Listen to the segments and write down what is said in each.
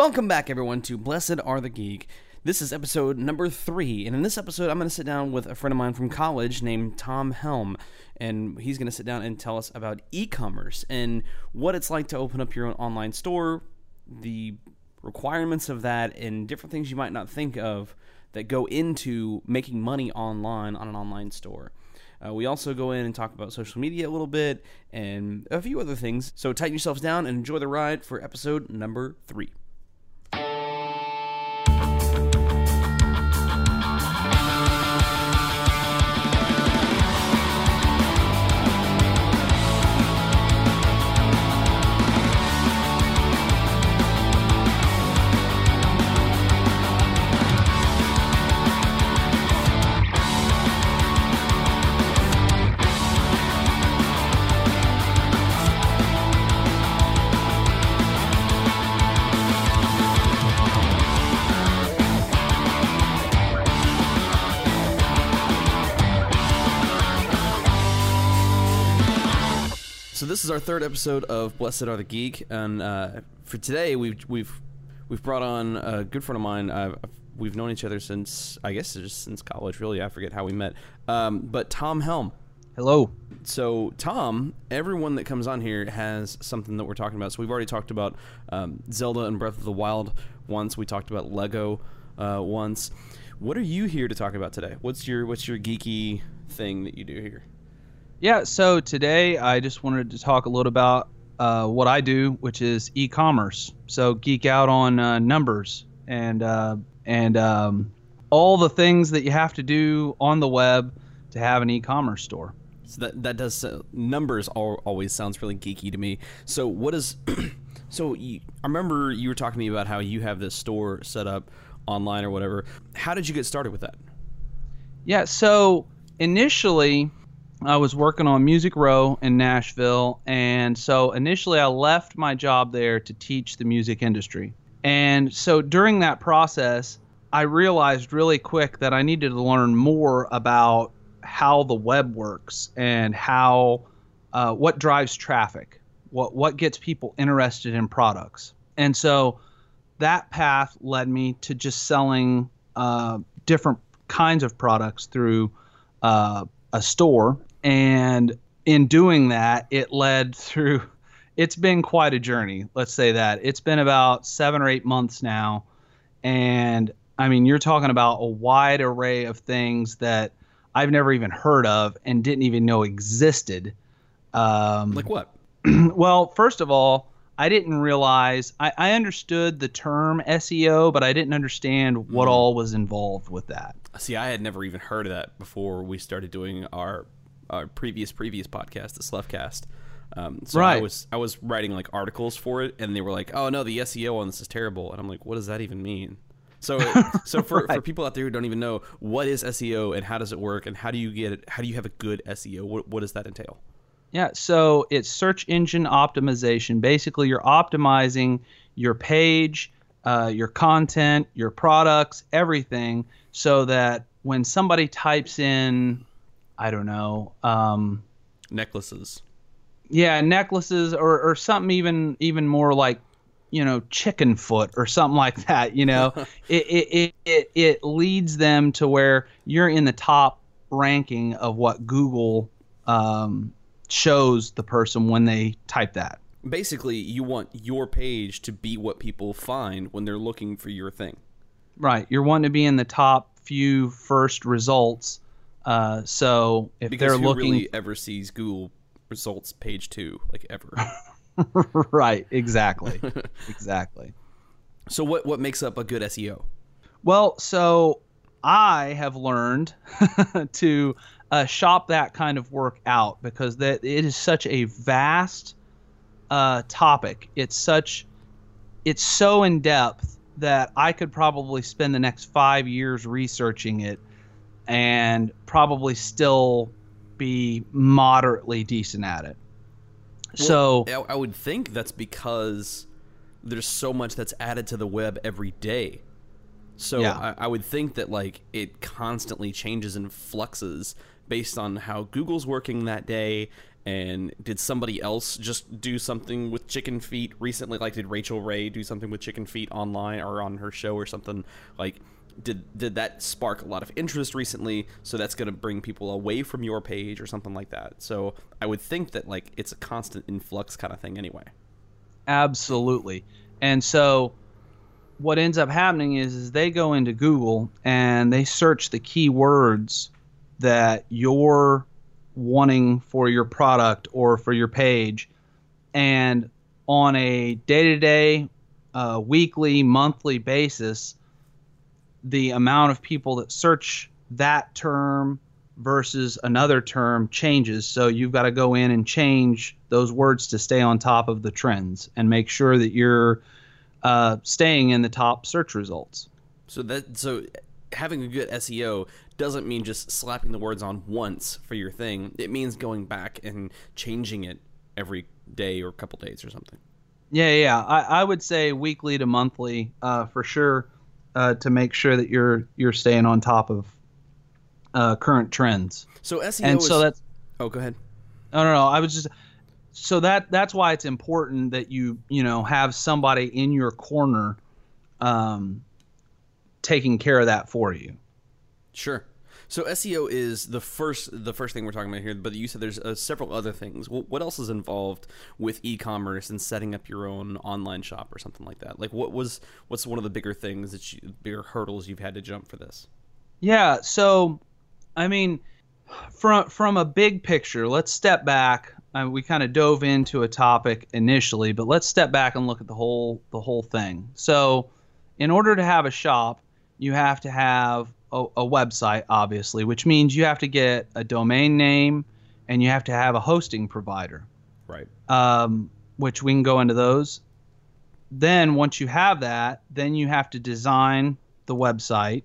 Welcome back, everyone, to Blessed Are the Geek. This is episode number three, and in this episode, I'm going to sit down with a friend of mine from college named Tom Helm, and he's going to sit down and tell us about e commerce and what it's like to open up your own online store, the requirements of that, and different things you might not think of that go into making money online on an online store. Uh, we also go in and talk about social media a little bit and a few other things. So tighten yourselves down and enjoy the ride for episode number three. This is our third episode of Blessed Are the Geek, and uh, for today we've we've we've brought on a good friend of mine. Uh, we've known each other since I guess just since college. Really, I forget how we met. Um, but Tom Helm. Hello. So Tom, everyone that comes on here has something that we're talking about. So we've already talked about um, Zelda and Breath of the Wild once. We talked about Lego uh, once. What are you here to talk about today? What's your what's your geeky thing that you do here? Yeah, so today I just wanted to talk a little about uh, what I do, which is e-commerce. So geek out on uh, numbers and uh, and um, all the things that you have to do on the web to have an e-commerce store. So that that does uh, numbers all, always sounds really geeky to me. So what is so you, I remember you were talking to me about how you have this store set up online or whatever. How did you get started with that? Yeah, so initially I was working on Music Row in Nashville, and so initially I left my job there to teach the music industry. And so during that process, I realized really quick that I needed to learn more about how the web works and how uh, what drives traffic, what what gets people interested in products. And so that path led me to just selling uh, different kinds of products through uh, a store and in doing that it led through it's been quite a journey let's say that it's been about seven or eight months now and i mean you're talking about a wide array of things that i've never even heard of and didn't even know existed um, Like what? well first of all i didn't realize I, I understood the term seo but i didn't understand what Mhm. all was involved with that See, I had never even heard of that before we started doing our our previous previous podcast, the Sluffcast. Um, so I was I was writing like articles for it, and they were like, "Oh no, the SEO on this is terrible," and I'm like, "What does that even mean?" So, so for, for people out there who don't even know what is SEO and how does it work and how do you get it, how do you have a good SEO? What, what does that entail? Yeah, so it's search engine optimization. Basically, you're optimizing your page, uh, your content, your products, everything, so that when somebody types in, I don't know, um, Necklaces. yeah, necklaces or, or something even even more like, you know, chicken foot or something like that. You know, it, it, it it it leads them to where you're in the top ranking of what Google um, shows the person when they type that. Basically, you want your page to be what people find when they're looking for your thing. Right, you're wanting to be in the top few first results. Uh, so if Because they're looking, really ever sees Google results page two, like ever? right, exactly, exactly. so what what makes up a good SEO? Well, so I have learned to uh, shop that kind of work out because that it is such a vast uh, topic. It's such it's so in depth that I could probably spend the next five years researching it and probably still be moderately decent at it. so I, I would think that's because there's so much that's added to the web every day. So Yeah. I, I would think that like it constantly changes and fluxes based on how Google's working that day And did somebody else just do something with chicken feet recently? Like, did Rachael Ray do something with chicken feet online or on her show or something? Like, did did that spark a lot of interest recently? So that's going to bring people away from your page or something like that. So I would think that like it's a constant influx kind of thing anyway. Absolutely. And so what ends up happening is, is they go into Google and they search the keywords that you're wanting for your product or for your page. And on a day to day, weekly, monthly basis, the amount of people that search that term versus another term changes. So you've got to go in and change those words to stay on top of the trends and make sure that you're uh, staying in the top search results. So that so having a good SEO doesn't mean just slapping the words on once for your thing. It means going back and changing it every day or a couple days or something. Yeah, yeah. I, I would say weekly to monthly uh, for sure uh, to make sure that you're you're staying on top of uh, current trends. So SEO and is, so that's oh, go ahead. no, no, no. I was just so that that's why it's important that you you know have somebody in your corner, um, taking care of that for you. Sure. So SEO is the first the first thing we're talking about here, but you said there's uh, several other things. Well, what else is involved with e-commerce and setting up your own online shop or something like that? Like what was what's one of the bigger things that you bigger hurdles you've had to jump for this? Yeah. So, I mean, from from a big picture, let's step back. Uh, we kind of dove into a topic initially, but let's step back and look at the whole the whole thing. So, in order to have a shop, you have to have a, a website, obviously, which means you have to get a domain name and you have to have a hosting provider. Right. Um, which we can go into those. Then once you have that, then you have to design the website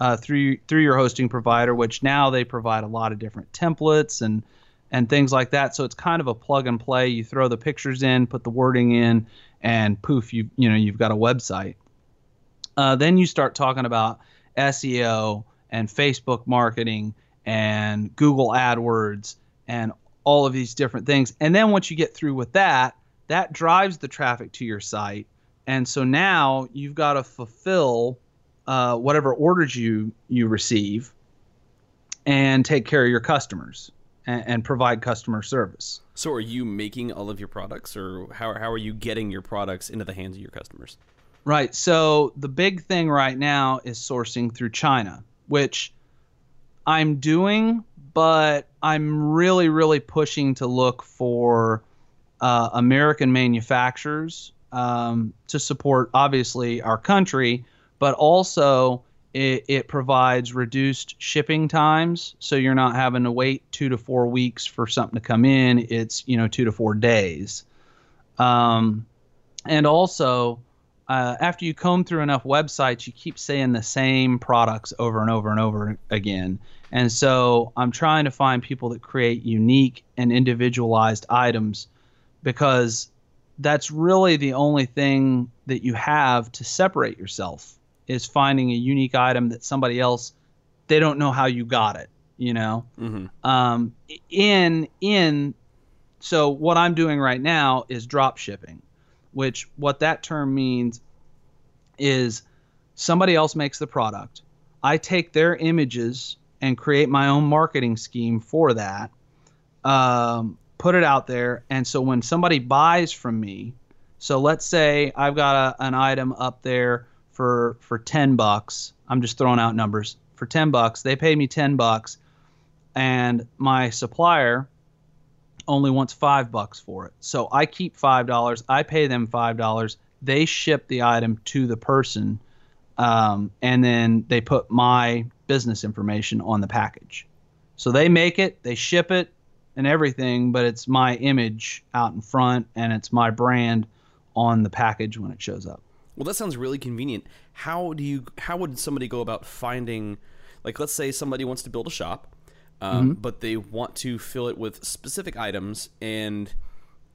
uh, through through your hosting provider, which now they provide a lot of different templates and and things like that. So it's kind of a plug and play. You throw the pictures in, put the wording in, and poof, you you know you've got a website. Uh, then you start talking about SEO and Facebook marketing and Google AdWords and all of these different things. And then once you get through with that, that drives the traffic to your site. And so now you've got to fulfill uh, whatever orders you you receive and take care of your customers and, and, provide customer service. So are you making all of your products or how, how are you getting your products into the hands of your customers? Right. So the big thing right now is sourcing through China, which I'm doing, but I'm really, really pushing to look for uh, American manufacturers um, to support, obviously, our country, but also it, it, provides reduced shipping times. So you're not having to wait two to four weeks for something to come in. It's, you know, two to four days. Um, and also, uh, after you comb through enough websites, you keep saying the same products over and over and over again. And so I'm trying to find people that create unique and individualized items because that's really the only thing that you have to separate yourself is finding a unique item that somebody else they don't know how you got it you know mm-hmm. um, in in so what i'm doing right now is drop shipping which what that term means is somebody else makes the product. I take their images and create my own marketing scheme for that um, put it out there. And so when somebody buys from me so let's say i've got a, an item up there for for 10 bucks. I'm just throwing out numbers. For 10 bucks they pay me 10 bucks and my supplier only wants 5 bucks for it. So i keep $5 i pay them $5 they ship the item to the person um, and then they put my business information on the package so they make it they ship it and everything but it's my image out in front and it's my brand on the package when it shows up well, that sounds really convenient. How do you? How would somebody go about finding? Like, let's say somebody wants to build a shop, um, mm-hmm. but they want to fill it with specific items, and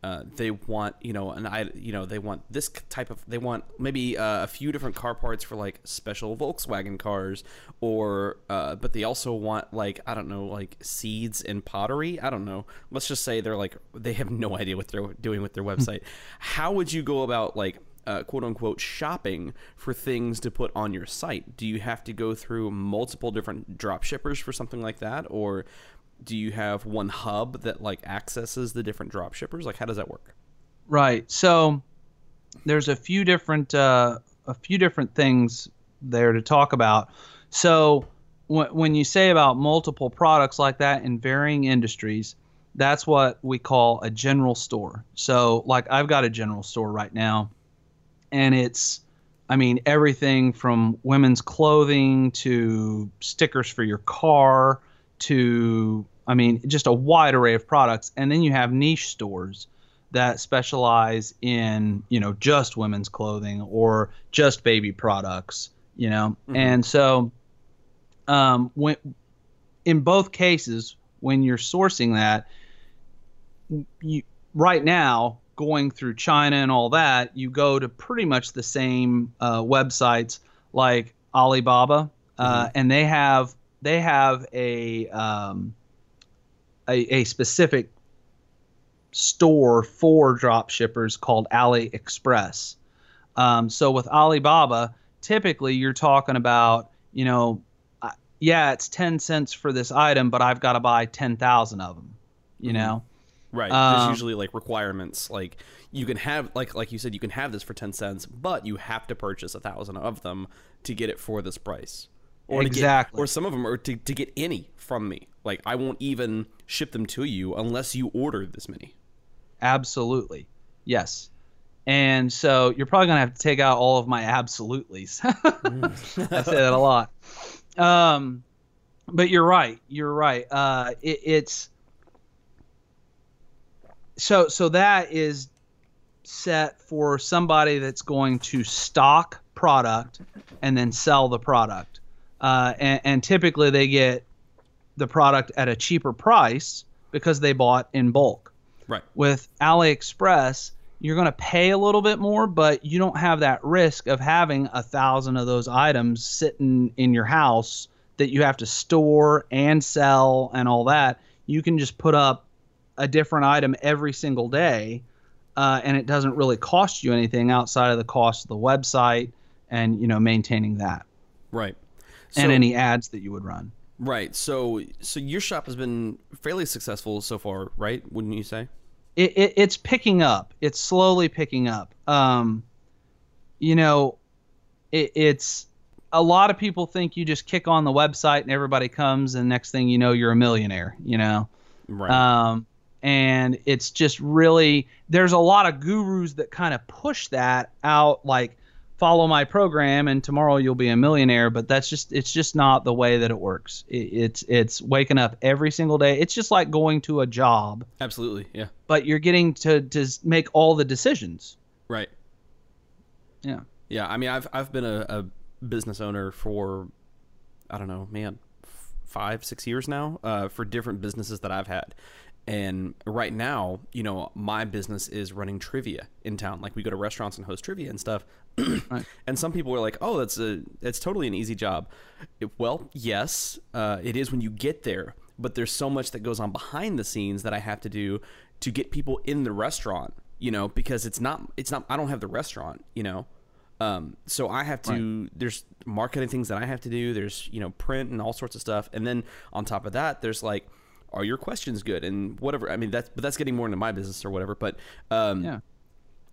uh, they want you know and I you know they want this type of they want maybe uh, a few different car parts for like special Volkswagen cars or uh, but they also want like I don't know like seeds and pottery. I don't know. Let's just say they're like they have no idea what they're doing with their website. How would you go about like uh, quote unquote shopping for things to put on your site? Do you have to go through multiple different drop shippers for something like that? Or do you have one hub that like accesses the different drop shippers? Like, how does that work? Right. So there's a few different uh, a few different things there to talk about. So when you say about multiple products like that in varying industries, that's what we call a general store. So like I've got a general store right now, and it's I mean everything from women's clothing to stickers for your car to I mean, just a wide array of products. And then you have niche stores that specialize in, you know, just women's clothing or just baby products, you know. Mm-hmm. And so um, when in both cases, when you're sourcing that, you right now going through China and all that, you go to pretty much the same uh, websites like Alibaba, uh, mm-hmm. and they have they have a um, a, a specific store for drop shippers called AliExpress. Um, so with Alibaba, typically you're talking about, you know, yeah, it's 10 cents for this item, but I've got to buy 10,000 of them, you mm-hmm. know? Right. Um, There's usually like requirements. Like you can have, like, like you said, you can have this for 10 cents, but you have to purchase a thousand of them to get it for this price. Or exactly. Get, or some of them are to, to get any from me. Like I won't even ship them to you unless you order this many. Absolutely. Yes. And so you're probably gonna have to take out all of my absolutelys. I say that a lot. Um, but you're right. You're right. Uh, it, it's so so that is set for somebody that's going to stock product and then sell the product. Uh, and, and, typically they get the product at a cheaper price because they bought in bulk. Right. With AliExpress, you're going to pay a little bit more, but you don't have that risk of having a thousand of those items sitting in your house that you have to store and sell and all that. You can just put up a different item every single day, uh, and it doesn't really cost you anything outside of the cost of the website and you know maintaining that. Right. So, and any ads that you would run. Right. So so your shop has been fairly successful so far, right? Wouldn't you say? It, it it's picking up. It's slowly picking up. Um, you know, it, it's a lot of people think you just kick on the website and everybody comes, and next thing you know, you're a millionaire. You know. Right. Um, and it's just really there's a lot of gurus that kind of push that out like follow my program and tomorrow you'll be a millionaire but that's just it's just not the way that it works. It, it's it's waking up every single day. It's just like going to a job. Absolutely yeah. But you're getting to to make all the decisions. Right. Yeah. Yeah i mean i've i've been a, a business owner for i don't know man five six years now uh, for different businesses that i've had and right now, you know, my business is running trivia in town. Like we go to restaurants and host trivia and stuff. right. And some people are like, "Oh, that's a that's totally an easy job." It, well, yes, uh, it is when you get there. But there's so much that goes on behind the scenes that I have to do to get people in the restaurant. You know, because it's not it's not I don't have the restaurant. You know. Um, so I have to. Right. There's marketing things that I have to do. There's you know print and all sorts of stuff, and then on top of that, there's like are your questions good and whatever i mean that's but that's getting more into my business or whatever but um, yeah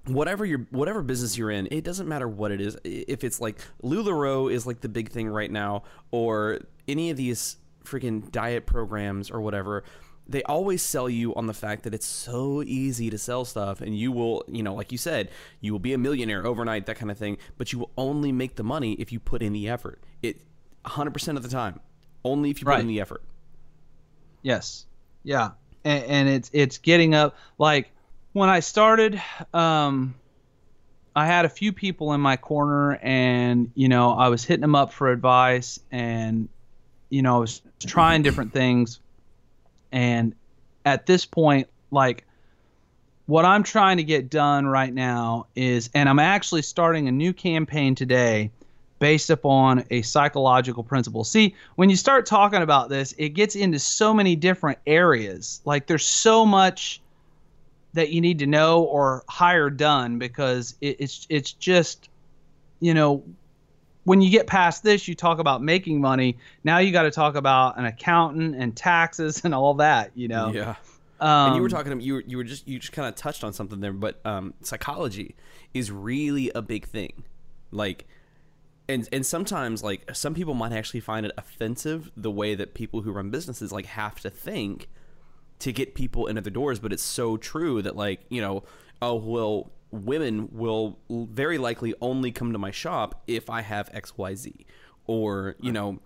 whatever your whatever business you're in, it doesn't matter what it is. If it's like Lularoe is like the big thing right now, or any of these freaking diet programs or whatever, they always sell you on the fact that it's so easy to sell stuff, and you will, you know, like you said, you will be a millionaire overnight, that kind of thing. But you will only make the money if you put in the effort. It 100 percent of the time, only if you put right. in the effort. Yes. Yeah. And, and, it's it's getting up like when I started, um, I had a few people in my corner, and you know I was hitting them up for advice, and you know I was trying different things, and at this point, like what I'm trying to get done right now is, and I'm actually starting a new campaign today based upon a psychological principle. See, when you start talking about this, it gets into so many different areas. Like there's so much that you need to know or hire done because it, it's it's just, you know, when you get past this, you talk about making money. Now you got to talk about an accountant and taxes and all that. You know. Yeah. Um, and you were talking. You were you were just you just kind of touched on something there, but um, psychology is really a big thing. Like, and and sometimes like some people might actually find it offensive the way that people who run businesses like have to think to get people into the doors. But it's so true that like you know, oh well, women will very likely only come to my shop if I have X Y Z, or you know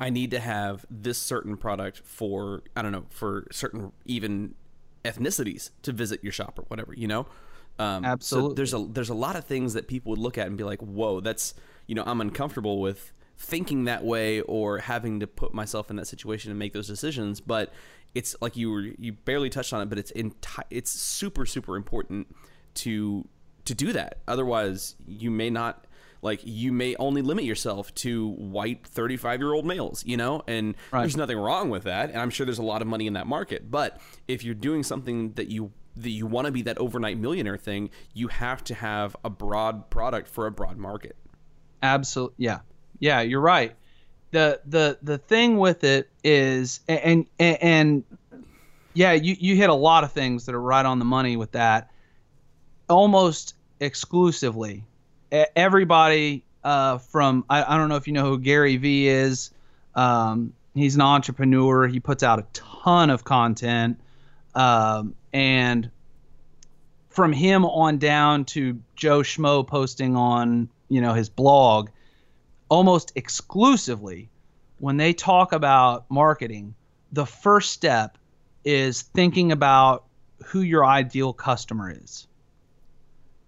I need to have this certain product for I don't know for certain even ethnicities to visit your shop or whatever you know. Um, Absolutely. So there's a there's a lot of things that people would look at and be like, whoa, that's you know I'm uncomfortable with thinking that way or having to put myself in that situation and make those decisions. But it's like you were you barely touched on it, but it's enti- it's super super important to to do that. Otherwise, you may not like you may only limit yourself to white 35 year old males you know and Right. there's nothing wrong with that and i'm sure there's a lot of money in that market but if you're doing something that you that you want to be that overnight millionaire thing you have to have a broad product for a broad market Absolutely. Yeah. Yeah, you're right. The the the thing with it is and and, and yeah, you you hit a lot of things that are right on the money with that. Almost exclusively, everybody uh, from I, I don't know if you know who Gary Vee is. Um, he's an entrepreneur. He puts out a ton of content, um, and from him on down to Joe Schmo posting on you know his blog, almost exclusively when they talk about marketing, the first step is thinking about who your ideal customer is.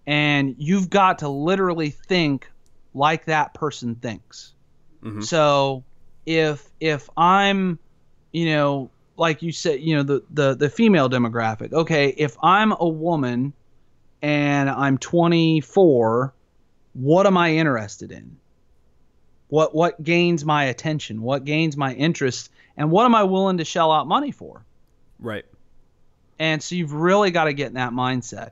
And you've got to literally think like that person thinks. Mhm. So if if I'm, you know, like you said, you know, the, the the female demographic. Okay, if I'm a woman and I'm 24, what am I interested in? What what gains my attention? What gains my interest? And what am I willing to shell out money for? right And so you've really got to get in that mindset.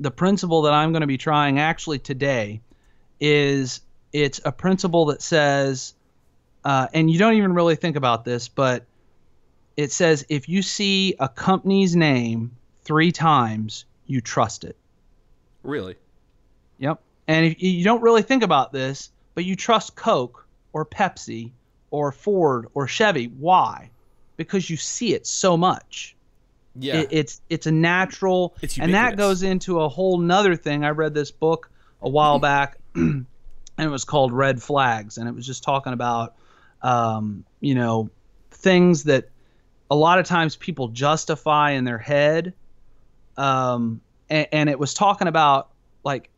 The principle that I'm going to be trying actually today is it's a principle that says, uh, and you don't even really think about this, but it says if you see a company's name three times, you trust it. really Yep. And if you don't really think about this, but you trust Coke or Pepsi or Ford or Chevy, why? Because you see it so much. yeah It, it's it's a natural, It's and that goes into a whole nother thing. I read this book a while back, and it was called Red Flags, and it was just talking about, um, you know, things that a lot of times people justify in their head, um, and, and it was talking about like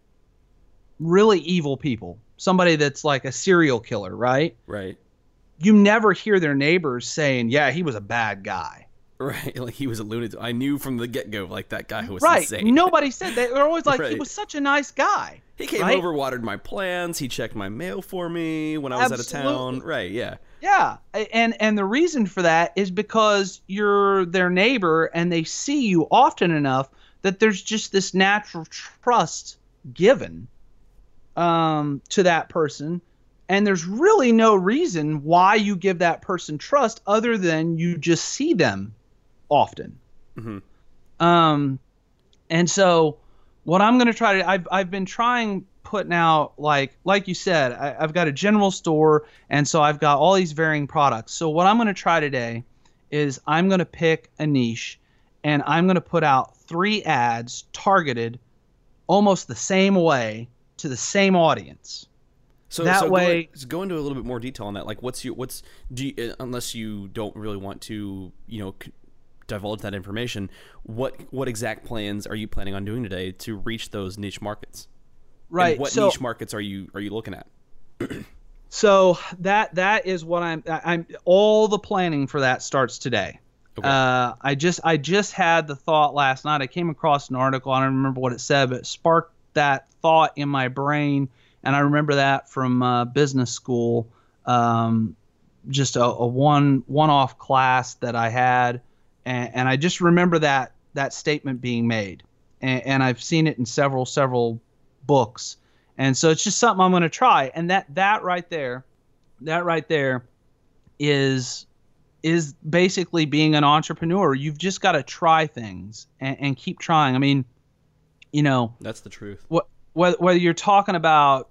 really evil people, somebody that's like a serial killer, right? right You never hear their neighbors saying, "Yeah, he was a bad guy." right like he was a lunatic i knew from the get-go like that guy who was right. insane Nobody said that. They're always like, he was such a nice guy. he came right? over watered my plants he checked my mail for me when i was out of town right yeah Yeah, and and the reason for that is because you're their neighbor and they see you often enough that there's just this natural trust given um, to that person, and there's really no reason why you give that person trust other than you just see them often. Mhm. Um, and so what I'm going to try to I've I've been trying putting out like like you said I, I've got a general store and so I've got all these varying products. So what I'm going to try today is I'm going to pick a niche and I'm going to put out three ads targeted almost the same way to the same audience. So That so way- so go into a little bit more detail on that. Like, what's your what's do you, uh, unless you don't really want to, you know, c- divulge that information. What what exact plans are you planning on doing today to reach those niche markets? And Right. what so niche markets are you are you looking at? So that that is what I'm I'm all the planning for that starts today. Okay. Uh, I just I just had the thought last night. I came across an article. I don't remember what it said, but it sparked that thought in my brain, and I remember that from uh, business school. Um, just a, a one one off class that I had, and, and I just remember that that statement being made, and, and I've seen it in several several books, and so it's just something I'm going to try. And that that right there, that right there, is is basically being an entrepreneur. You've just got to try things and, and keep trying. I mean, you know, That's the truth. what whether, whether you're talking about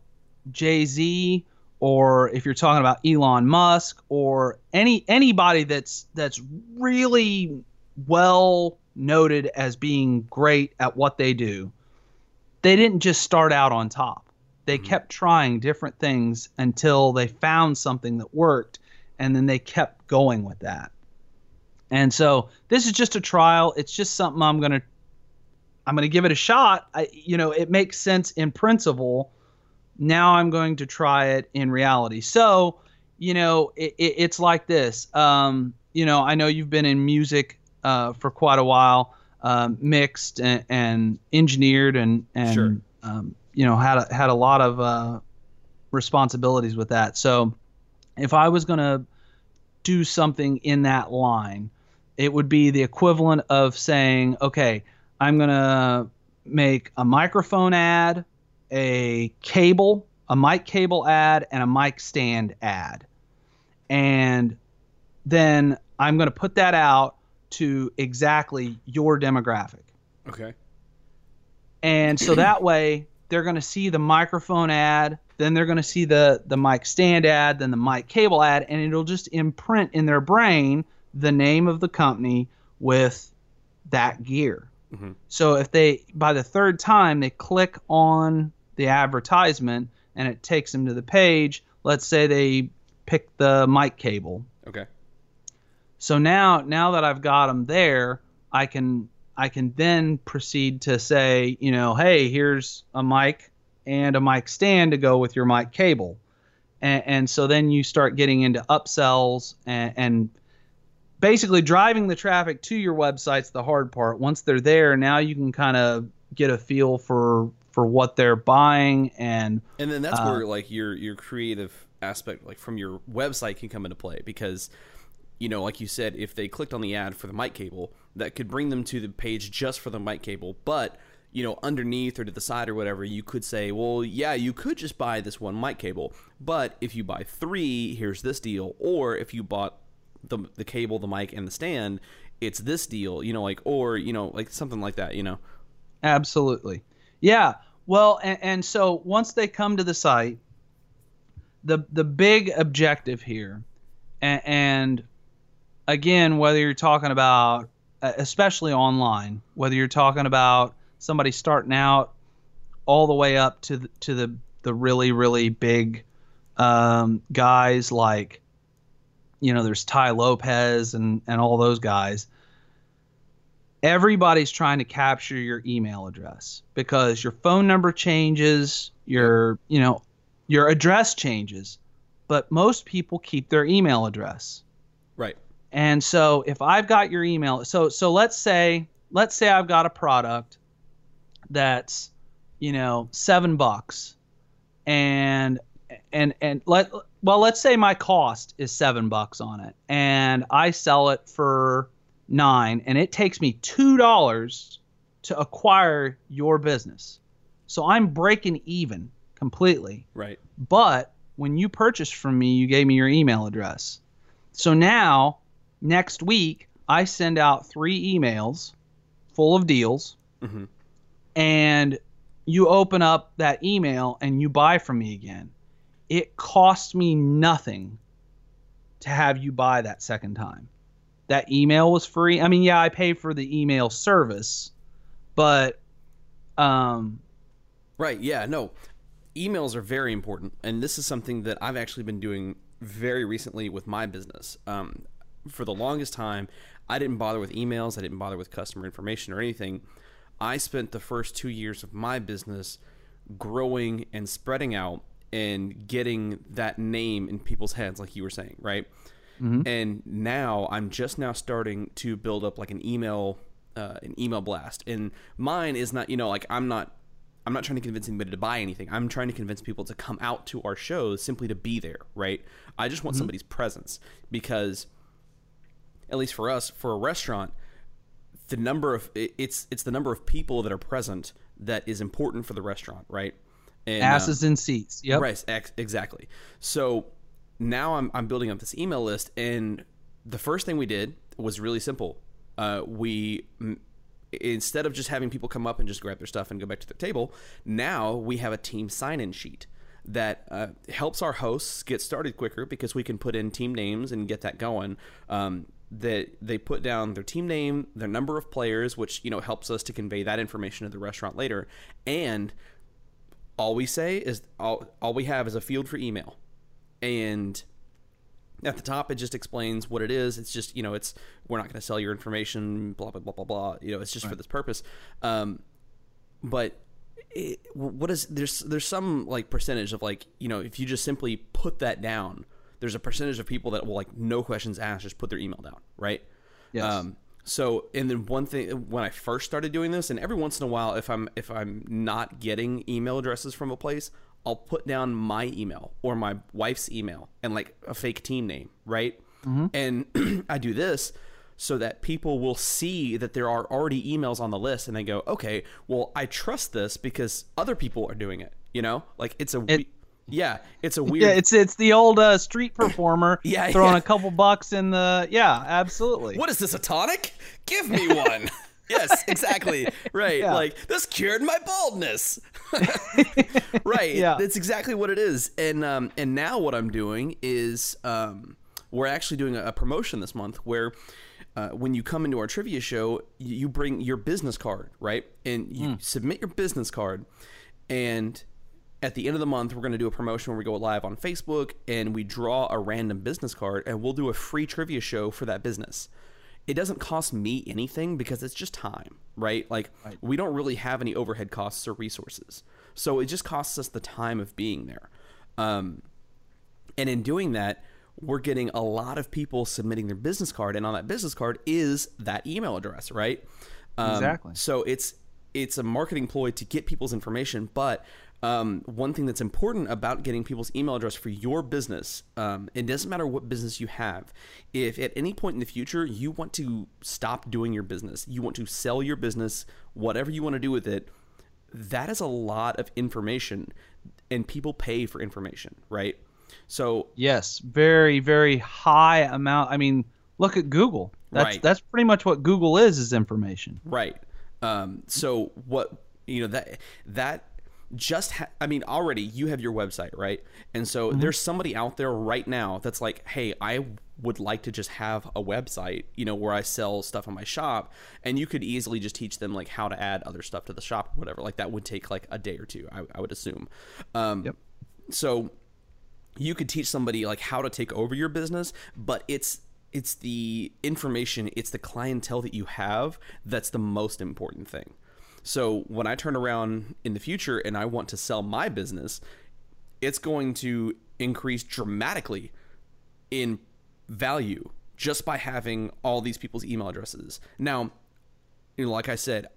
Jay Z or if you're talking about Elon Musk or any anybody that's that's really well noted as being great at what they do, they didn't just start out on top. They kept trying different things until they found something that worked, and then they kept going with that. And so this is just a trial. It's just something I'm gonna I'm gonna give it a shot. I, you know, it makes sense in principle. Now I'm going to try it in reality. So, you know, it, it, it's like this. Um, you know, I know you've been in music uh, for quite a while, um, mixed and, and engineered, and and Sure. um, you know had a, had a lot of uh, responsibilities with that. So, if I was gonna do something in that line, it would be the equivalent of saying, okay, I'm going to make a microphone ad, a cable, a mic cable ad, and a mic stand ad. And then I'm going to put that out to exactly your demographic. Okay. And so that way they're going to see the microphone ad, then they're going to see the the mic stand ad, then the mic cable ad, and it'll just imprint in their brain the name of the company with that gear. Mhm. So if they by the third time they click on the advertisement and it takes them to the page, let's say they pick the mic cable. Okay. So now now that I've got them there, I can I can then proceed to say, you know, hey, here's a mic and a mic stand to go with your mic cable. And, and so then you start getting into upsells and, and basically driving the traffic to your website's the hard part. Once they're there, now you can kind of get a feel for for what they're buying and And then that's Uh, where like your your creative aspect like from your website can come into play because you know like you said if they clicked on the ad for the mic cable that could bring them to the page just for the mic cable but you know underneath or to the side or whatever you could say well yeah you could just buy this one mic cable but if you buy 3 here's this deal or if you bought the the cable the mic and the stand it's this deal you know like or you know like something like that you know Absolutely. Yeah. Well, and, and so once they come to the site, the the big objective here, and, and again, whether you're talking about, especially online, whether you're talking about somebody starting out, all the way up to the, to the the really really big um, guys like, you know, there's Tai Lopez and and all those guys everybody's trying to capture your email address because your phone number changes, your you know, your address changes, but most people keep their email address. right And so if I've got your email, so so let's say let's say I've got a product that's you know 7 bucks and and and let well let's say my cost is 7 bucks on it and I sell it for 9 and it takes me $2 to acquire your business. So I'm breaking even completely. right But when you purchased from me, you gave me your email address. So now, next week, I send out three emails full of deals, Mhm. and you open up that email and you buy from me again. It costs me nothing to have you buy that second time. That email was free. I mean, yeah, I pay for the email service, but um, Right. Yeah. No. Emails are very important, and this is something that I've actually been doing very recently with my business. Um, for the longest time, I didn't bother with emails. I didn't bother with customer information or anything. I spent the first two years of my business growing and spreading out and getting that name in people's heads, like you were saying, right? Mhm. And now I'm just now starting to build up like an email, uh, an email blast. And mine is not, you know, like I'm not, I'm not trying to convince anybody to buy anything. I'm trying to convince people to come out to our shows simply to be there, right? I just want somebody's presence because, at least for us, for a restaurant, the number of it's it's the number of people that are present that is important for the restaurant, right? And, uh, Asses in seats. Yep. Right, ex- exactly. So now I'm, I'm building up this email list, and the first thing we did was really simple. Uh, we m- instead of just having people come up and just grab their stuff and go back to their table, now we have a team sign-in sheet that uh, helps our hosts get started quicker because we can put in team names and get that going. Um, that they put down their team name, their number of players, which you know helps us to convey that information to the restaurant later, and all we say is all, all we have is a field for email. And at the top it just explains what it is. It's just you know it's we're not going to sell your information blah blah blah blah blah you know it's just for this purpose. Um, but it, what is there's there's some like percentage of like you know if you just simply put that down there's a percentage of people that will like no questions asked just put their email down right Yes. um, so, and then one thing when I first started doing this, and every once in a while, if I'm if I'm not getting email addresses from a place, I'll put down my email or my wife's email and like a fake team name, right? And I do this so that people will see that there are already emails on the list, and they go, okay, well, I trust this because other people are doing it. You know, like it's a. It- yeah, it's a weird. Yeah, it's it's the old uh, street performer Yeah, throwing yeah. a couple bucks in the yeah, absolutely. what is this a tonic? Give me one. yes, exactly. Right. Yeah. Like this cured my baldness. right. Yeah. That's exactly what it is. And um and now what I'm doing is um we're actually doing a, a promotion this month where uh, when you come into our trivia show, you, you bring your business card, right? And you submit your business card, and at the end of the month, we're going to do a promotion where we go live on Facebook and we draw a random business card and we'll do a free trivia show for that business. It doesn't cost me anything because it's just time, right? Like, we don't really have any overhead costs or resources. So it just costs us the time of being there. Um, and in doing that, we're getting a lot of people submitting their business card, and on that business card is that email address, right? Um, Exactly. So it's it's a marketing ploy to get people's information, but um, one thing that's important about getting people's email address for your business, um, it doesn't matter what business you have. If at any point in the future you want to stop doing your business, you want to sell your business, whatever you want to do with it, that is a lot of information, and people pay for information, right? So Yes, very very high amount. I mean, look at Google. That's Right. that's pretty much what Google is is information. Right. Um, so what you know that that just ha- I mean already you have your website right, and so there's somebody out there right now that's like, hey, I would like to just have a website, you know, where I sell stuff on my shop, and you could easily just teach them like how to add other stuff to the shop or whatever. Like that would take like a day or two, I, I would assume. Um, Yep. so you could teach somebody like how to take over your business but it's it's the information it's the clientele that you have that's the most important thing so when i turn around in the future and i want to sell my business it's going to increase dramatically in value just by having all these people's email addresses now you know like i said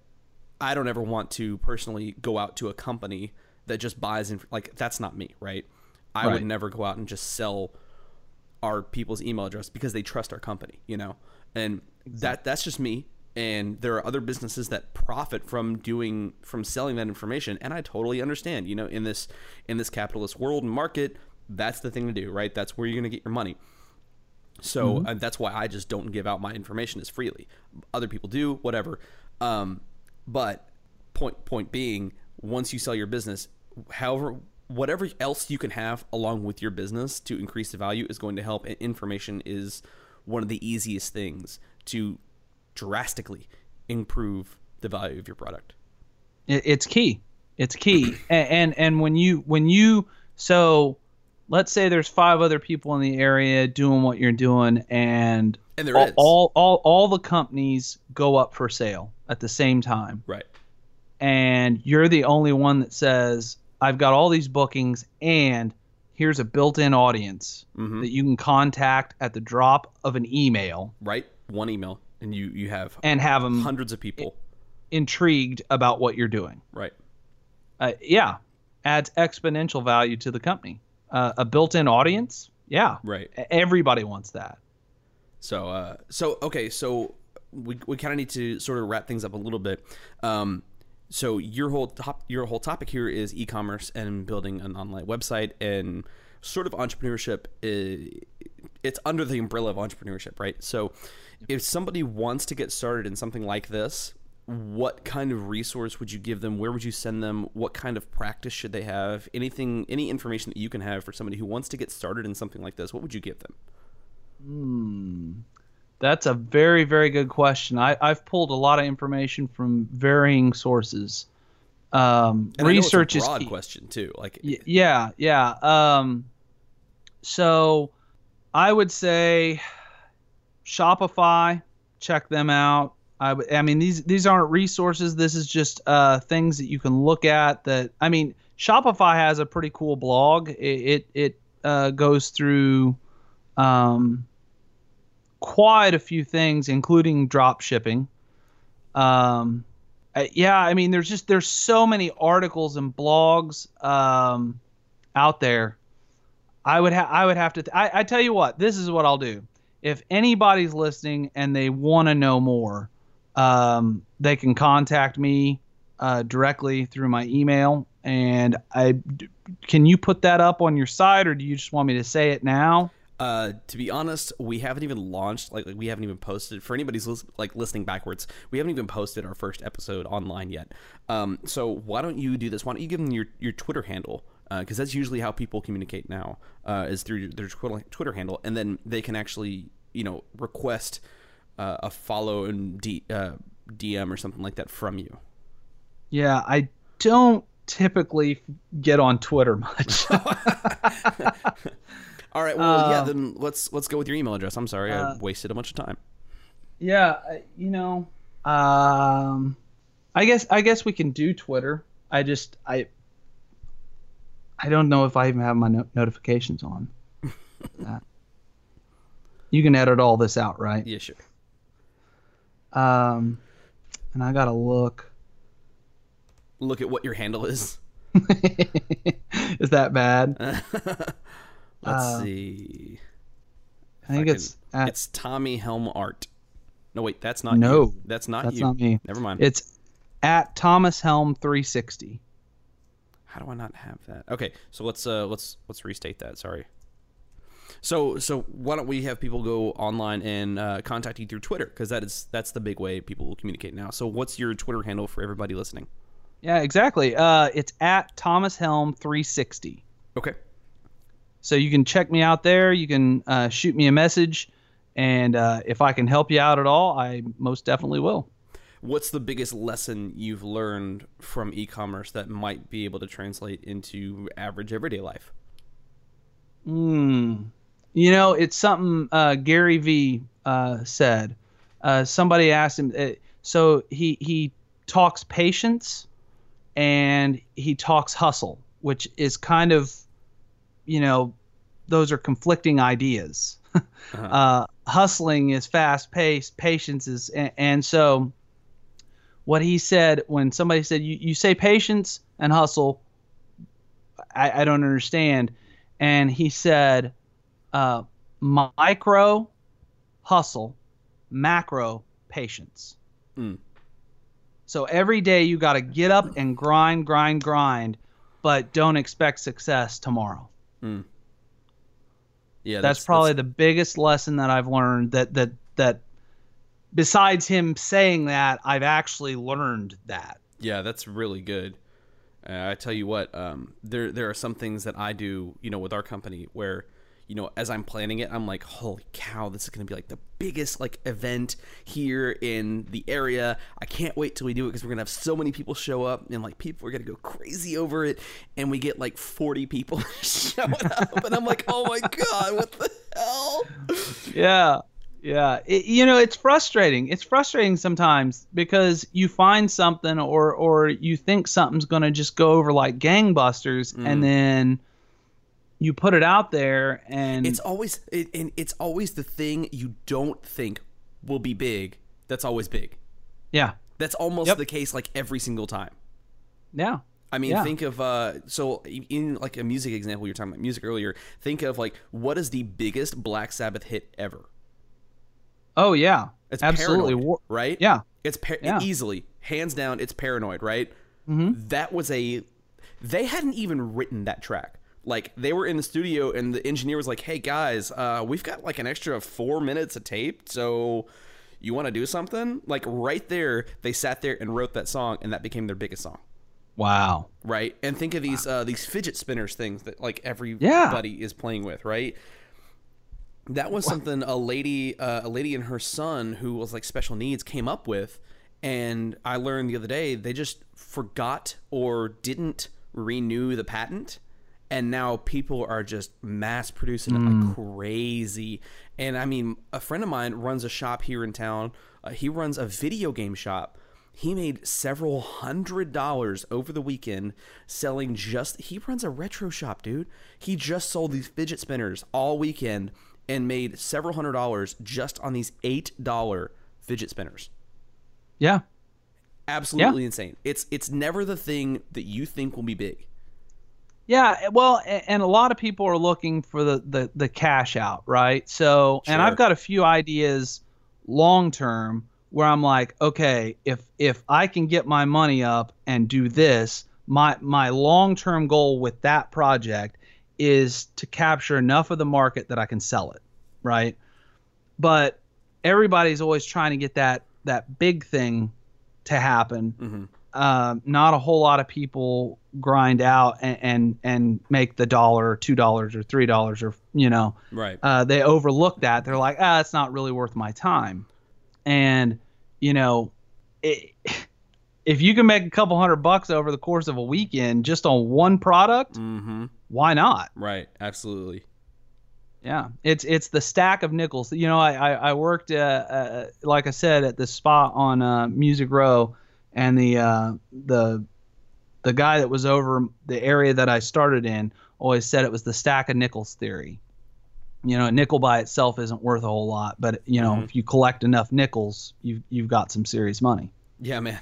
I don't ever want to personally go out to a company that just buys in like that's not me, right? I would never go out and just sell our people's email address because they trust our company, you know. And that that's just me and there are other businesses that profit from doing from selling that information and I totally understand, you know, in this in this capitalist world and market, that's the thing to do, right? That's where you're going to get your money. So uh, that's why I just don't give out my information as freely. Other people do, whatever. Um, but point point being, once you sell your business, however, whatever else you can have along with your business to increase the value is going to help. And information is one of the easiest things to drastically improve the value of your product. It's key. It's key. and, and and when you when you so let's say there's five other people in the area doing what you're doing and And there all, is. all all all the companies go up for sale at the same time Right. and you're the only one that says I've got all these bookings and here's a built-in audience Mhm. that you can contact at the drop of an email right? One email, and you you have and have them hundreds of people. intrigued about what you're doing. Right. Uh, yeah, adds exponential value to the company. Uh, a built-in audience, yeah, Right. everybody wants that. So, uh, so okay, so we, we kind of need to sort of wrap things up a little bit. Um, so your whole top, your whole topic here is e-commerce and building an online website and sort of entrepreneurship. i- It's under the umbrella of entrepreneurship, right? So, if somebody wants to get started in something like this, what kind of resource would you give them? Where would you send them? What kind of practice should they have? Anything, any information that you can have for somebody who wants to get started in something like this, what would you give them? That's a very, very good question. I, I've pulled a lot of information from varying sources. Um, And I know it's a research is broad question too. Like, Y- yeah, yeah. Um, so I would say Shopify. Check them out. I, I mean these these aren't resources. This is just uh, things that you can look at. That I mean, Shopify has a pretty cool blog. It it, it uh, goes through um, quite a few things, including drop shipping. Um, uh, yeah, I mean, there's just there's so many articles and blogs um, out there. I would have I would have to. Th- I, I tell you what, this is what I'll do. If anybody's listening and they want to know more, um, they can contact me uh, directly through my email. And I can you put that up on your site, or do you just want me to say it now? Uh, to be honest, we haven't even launched. Like, like we haven't even posted. For anybody's lis- like listening backwards, we haven't even posted our first episode online yet. Um, so why don't you do this? Why don't you give them your your Twitter handle? Because that's usually how people communicate now, uh, is through their Twitter, handle, and then they can actually, you know, request uh, a follow and D, uh, DM or something like that from you. Yeah, I don't typically get on Twitter much. All right. Well, yeah. Uh, Then let's let's go with your email address. I'm sorry, I uh, wasted a bunch of time. Yeah, you know, um, I guess I guess we can do Twitter. I just I I don't know if I even have my no- notifications on. Uh, you can edit all this out, right? Yeah, sure. Um, and I gotta look. Look at what your handle is. Is that bad? Let's Uh, see. I think I it's at, It's Tommy Helm Art. No, wait, that's not No, you. That's not that's you. not me. Never mind. it's at Thomas Helm 360. How do I not have that? Okay, so let's uh let's let's restate that. Sorry. So so why don't we have people go online and uh, contact you through Twitter because that is that's the big way people will communicate now. So what's your Twitter handle for everybody listening? Yeah, exactly. Uh, it's at Thomas Helm 360. Okay. So you can check me out there. You can uh, shoot me a message, and uh, if I can help you out at all, I most definitely will. What's the biggest lesson you've learned from e-commerce that might be able to translate into average everyday life? Hmm. You know, it's something uh, Gary V uh, said. Uh, somebody asked him. Uh, so he he talks patience, and he talks hustle, which is kind of, you know, those are conflicting ideas. uh, hustling is fast paced, patience is, and, and so. What he said when somebody said you, you say patience and hustle, I, I don't understand. And he said, uh, micro hustle, macro patience. Mm. So every day you got to get up and grind, grind, grind, but don't expect success tomorrow. Yeah, That's, probably the biggest lesson that I've learned. That that that besides him saying that, I've actually learned that. Yeah, that's really good. Uh, I tell you what, um, there there are some things that I do, you know, with our company where, you know, as I'm planning it, I'm like, holy cow, this is going to be like the biggest like event here in the area. I can't wait till we do it because we're gonna have so many people show up and like people are gonna go crazy over it, and we get like 40 people showing up, and I'm like, oh my god, what the hell? Yeah. Yeah. It, you know, it's frustrating. It's frustrating sometimes because you find something or or you think something's going to just go over like gangbusters Mm. and then you put it out there and It's always it, and it's always the thing you don't think will be big. That's always big. yeah, That's almost Yep. the case like every single time. yeah, I mean, Yeah. think of uh so in like a music example you're talking about music earlier, think of like what is the biggest Black Sabbath hit ever? Oh yeah, It's absolutely, Paranoid, War- right? yeah, It's par- Yeah. easily, hands down, it's paranoid, right? Mm-hmm. That was a. They hadn't even written that track. Like they were in the studio, and the engineer was like, "Hey guys, uh, we've got like an extra four minutes of tape, so you want to do something?" Like right there, they sat there and wrote that song, and that became their biggest song. wow, Right, and think of these uh, these fidget spinners things that like everybody is playing with, right? That was something a lady, uh, a lady and her son who was like special needs came up with, and I learned the other day they just forgot or didn't renew the patent, and now people are just mass producing it like crazy. And I mean, a friend of mine runs a shop here in town. Uh, he runs a video game shop. He made several hundred dollars over the weekend selling just. He runs a retro shop, dude. He just sold these fidget spinners all weekend and made several hundred dollars just on these eight dollar fidget spinners. yeah, Absolutely insane. It's it's never the thing that you think will be big. Yeah, well, and a lot of people are looking for the the, the cash out, right? So, and I've got a few ideas long term where I'm like, okay, if if I can get my money up and do this, my my long term goal with that project is to capture enough of the market that I can sell it, right? But everybody's always trying to get that that big thing to happen Mhm. um, not a whole lot of people grind out and and, and make the dollar or two dollars or three dollars or you know Right. uh, they overlook that they're like ah it's not really worth my time and you know it, if you can make a couple hundred bucks over the course of a weekend just on one product mm-hmm. why not Right. Absolutely. yeah, it's it's the stack of nickels. You know, I I, I worked uh, uh, like I said at the spot on uh, Music Row, and the uh, the the guy that was over the area that I started in always said it was the stack of nickels theory. You know, a nickel by itself isn't worth a whole lot, but you know, Mhm. if you collect enough nickels, you've you've got some serious money. Yeah, man.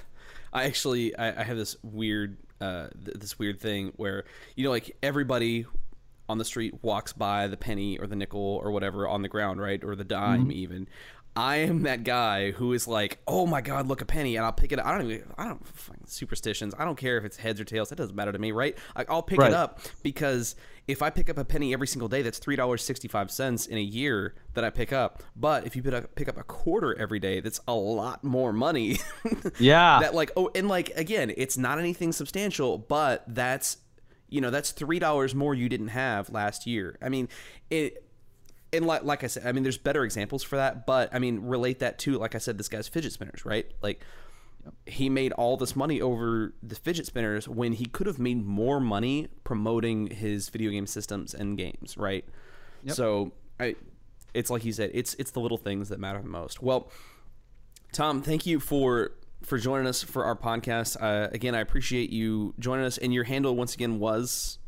I actually I, I have this weird uh th- this weird thing where you know like everybody on the street walks by the penny or the nickel or whatever on the ground, right? Or the dime even. I am that guy who is like, "Oh my god, look a penny," and I'll pick it up. I don't even, I don't fucking superstitions. I don't care if it's heads or tails. That doesn't matter to me, right? I, I'll pick Right. it up because if I pick up a penny every single day, that's three dollars sixty five cents in a year that I pick up. But if you pick up, pick up a quarter every day, that's a lot more money. Yeah, that like oh and like again it's not anything substantial but that's you know that's three dollars more you didn't have last year i mean it and like, like i said i mean there's better examples for that but i mean relate that to like i said this guy's fidget spinners right like he made all this money over the fidget spinners when he could have made more money promoting his video game systems and games right so i it's like you said it's it's the little things that matter the most well Tom, thank you for for joining us for our podcast. Uh, again, I appreciate you joining us. And your handle once again was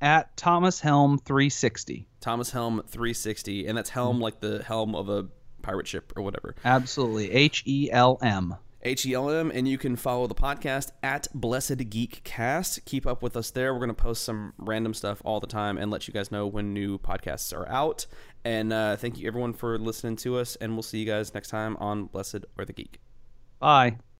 at Thomas Helm 360. Thomas Helm three sixty, and that's helm like the helm of a pirate ship or whatever. Absolutely, H E L M. H E L M, and you can follow the podcast at Blessed Geek Cast. Keep up with us there. We're going to post some random stuff all the time and let you guys know when new podcasts are out. And uh, thank you everyone for listening to us, and we'll see you guys next time on Blessed or the Geek. Bye.